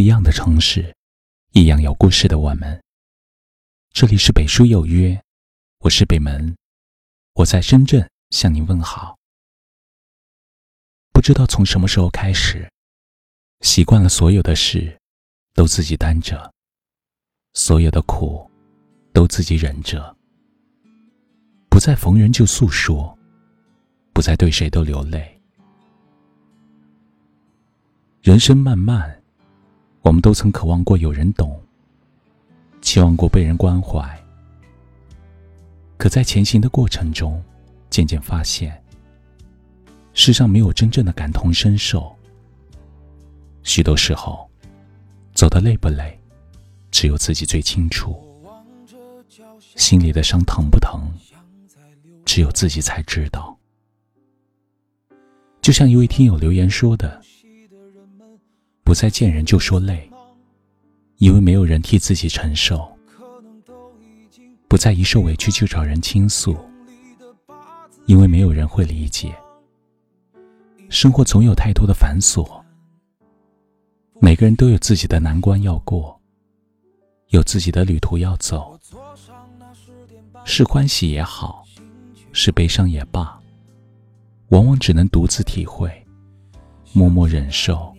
一样的城市，一样有故事的我们。这里是北书有约，我是北门，我在深圳向您问好。不知道从什么时候开始，习惯了所有的事都自己担着，所有的苦都自己忍着，不再逢人就诉说，不再对谁都流泪。人生漫漫。我们都曾渴望过有人懂，期望过被人关怀，可在前行的过程中，渐渐发现，世上没有真正的感同身受。许多时候，走得累不累，只有自己最清楚；心里的伤疼不疼，只有自己才知道。就像一位听友留言说的。不再见人就说累，因为没有人替自己承受；不再一受委屈就找人倾诉，因为没有人会理解。生活总有太多的繁琐，每个人都有自己的难关要过，有自己的旅途要走。是欢喜也好，是悲伤也罢，往往只能独自体会，默默忍受。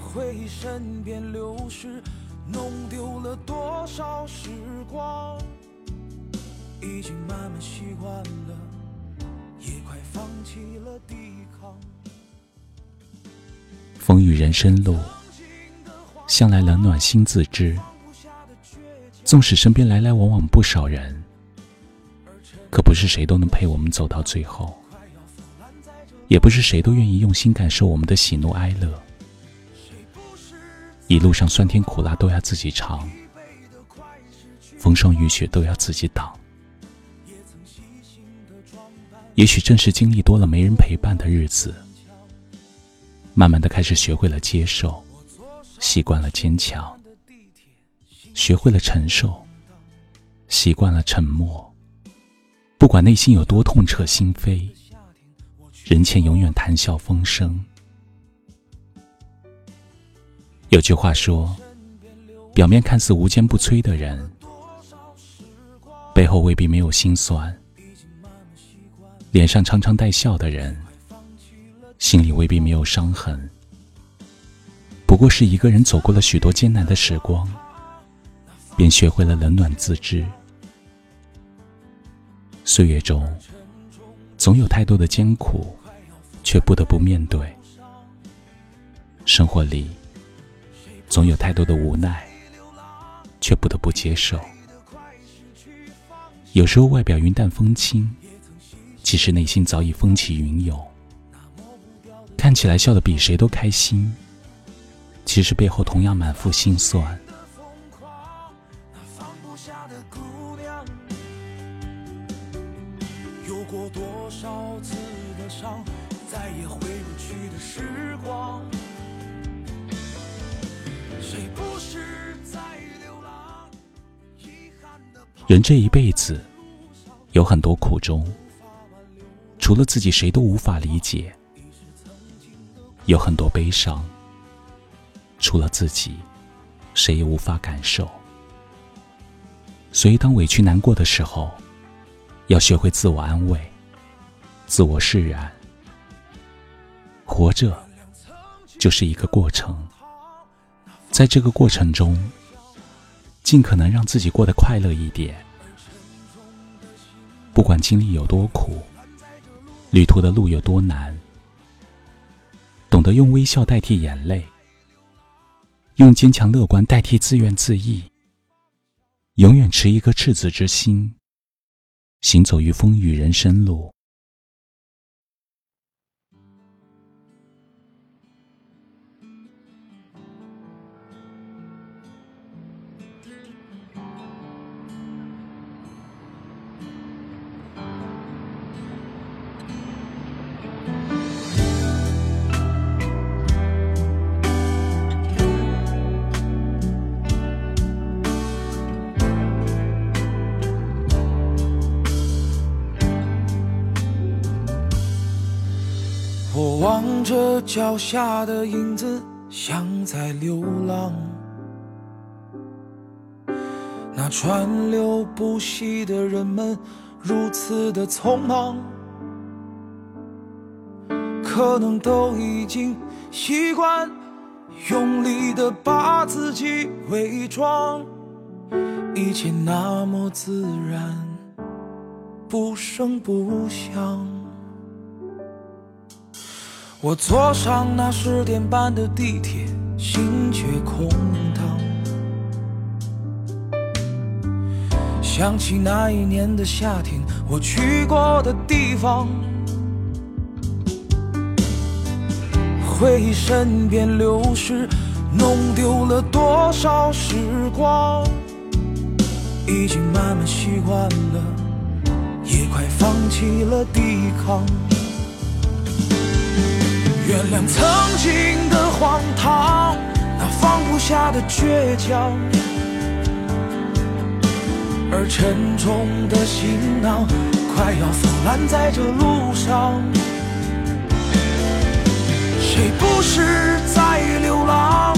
回忆身边流逝，弄丢了多少时光？已经慢慢习惯了，也快放弃了抵抗。风雨人生路，向来冷暖心自知。纵使身边来来往往不少人，可不是谁都能陪我们走到最后，也不是谁都愿意用心感受我们的喜怒哀乐。一路上酸甜苦辣都要自己尝，风霜雨雪都要自己挡。也许正是经历多了没人陪伴的日子，慢慢的开始学会了接受，习惯了坚强，学会了承受，习惯了沉默。不管内心有多痛彻心扉，人前永远谈笑风生。有句话说：“表面看似无坚不摧的人，背后未必没有心酸；脸上常常带笑的人，心里未必没有伤痕。不过是一个人走过了许多艰难的时光，便学会了冷暖自知。岁月中，总有太多的艰苦，却不得不面对。生活里。”总有太多的无奈，却不得不接受。有时候外表云淡风轻，其实内心早已风起云涌。看起来笑得比谁都开心，其实背后同样满腹心酸。人这一辈子有很多苦衷，除了自己谁都无法理解；有很多悲伤，除了自己谁也无法感受。所以，当委屈难过的时候，要学会自我安慰、自我释然。活着就是一个过程，在这个过程中。尽可能让自己过得快乐一点，不管经历有多苦，旅途的路有多难，懂得用微笑代替眼泪，用坚强乐观代替自怨自艾，永远持一颗赤子之心，行走于风雨人生路。着脚下的影子，像在流浪。那川流不息的人们，如此的匆忙，可能都已经习惯用力的把自己伪装，一切那么自然，不声不响。我坐上那十点半的地铁，心却空荡。想起那一年的夏天，我去过的地方，回忆身边流逝，弄丢了多少时光。已经慢慢习惯了，也快放弃了抵抗。原谅曾经的荒唐，那放不下的倔强，而沉重的行囊快要腐烂在这路上。谁不是在流浪？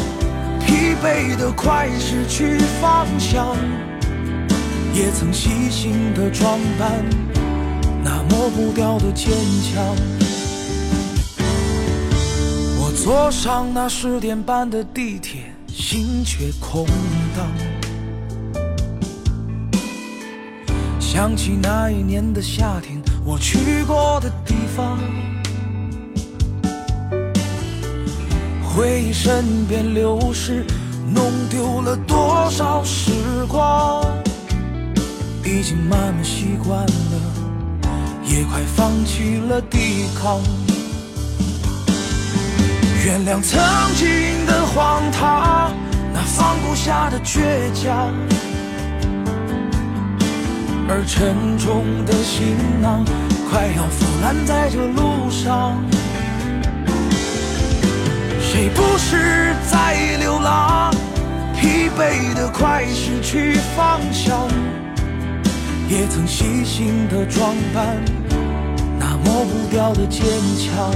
疲惫的快失去方向，也曾细心的装扮，那抹不掉的坚强。坐上那十点半的地铁，心却空荡。想起那一年的夏天，我去过的地方，回忆身边流逝，弄丢了多少时光。已经慢慢习惯了，也快放弃了抵抗。原谅曾经的荒唐，那放不下的倔强，而沉重的行囊快要腐烂在这路上。谁不是在流浪？疲惫的快失去方向，也曾细心的装扮，那抹不掉的坚强。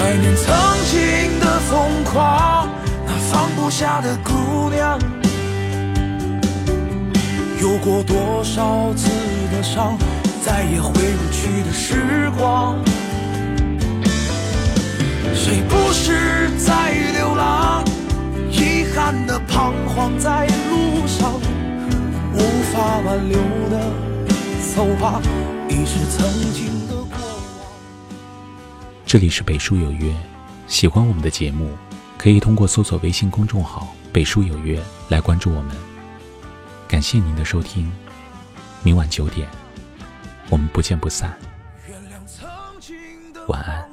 怀念曾经的疯狂，那放不下的姑娘，有过多少次的伤，再也回不去的时光。谁不是在流浪？遗憾的彷徨在路上，无法挽留的，走吧，已是曾经。这里是北书有约，喜欢我们的节目，可以通过搜索微信公众号“北书有约”来关注我们。感谢您的收听，明晚九点，我们不见不散。晚安。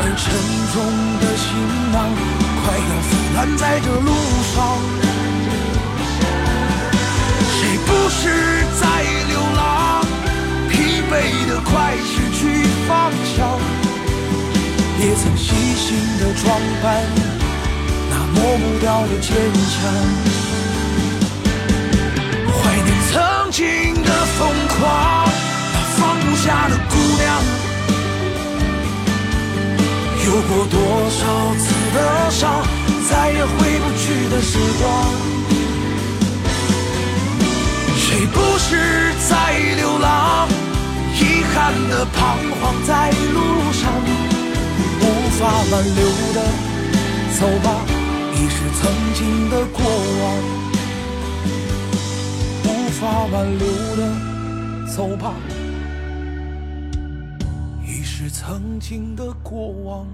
而沉重的行囊快要腐烂在这路上。谁不是在？曾细心的装扮那抹不掉的坚强。怀念曾经的疯狂，那放不下的姑娘，有过多少次的伤，再也回不去的时光。谁不是在流浪？遗憾的彷徨在路上，法挽留的，走吧，已是曾经的过往。无法挽留的，走吧，已是曾经的过往。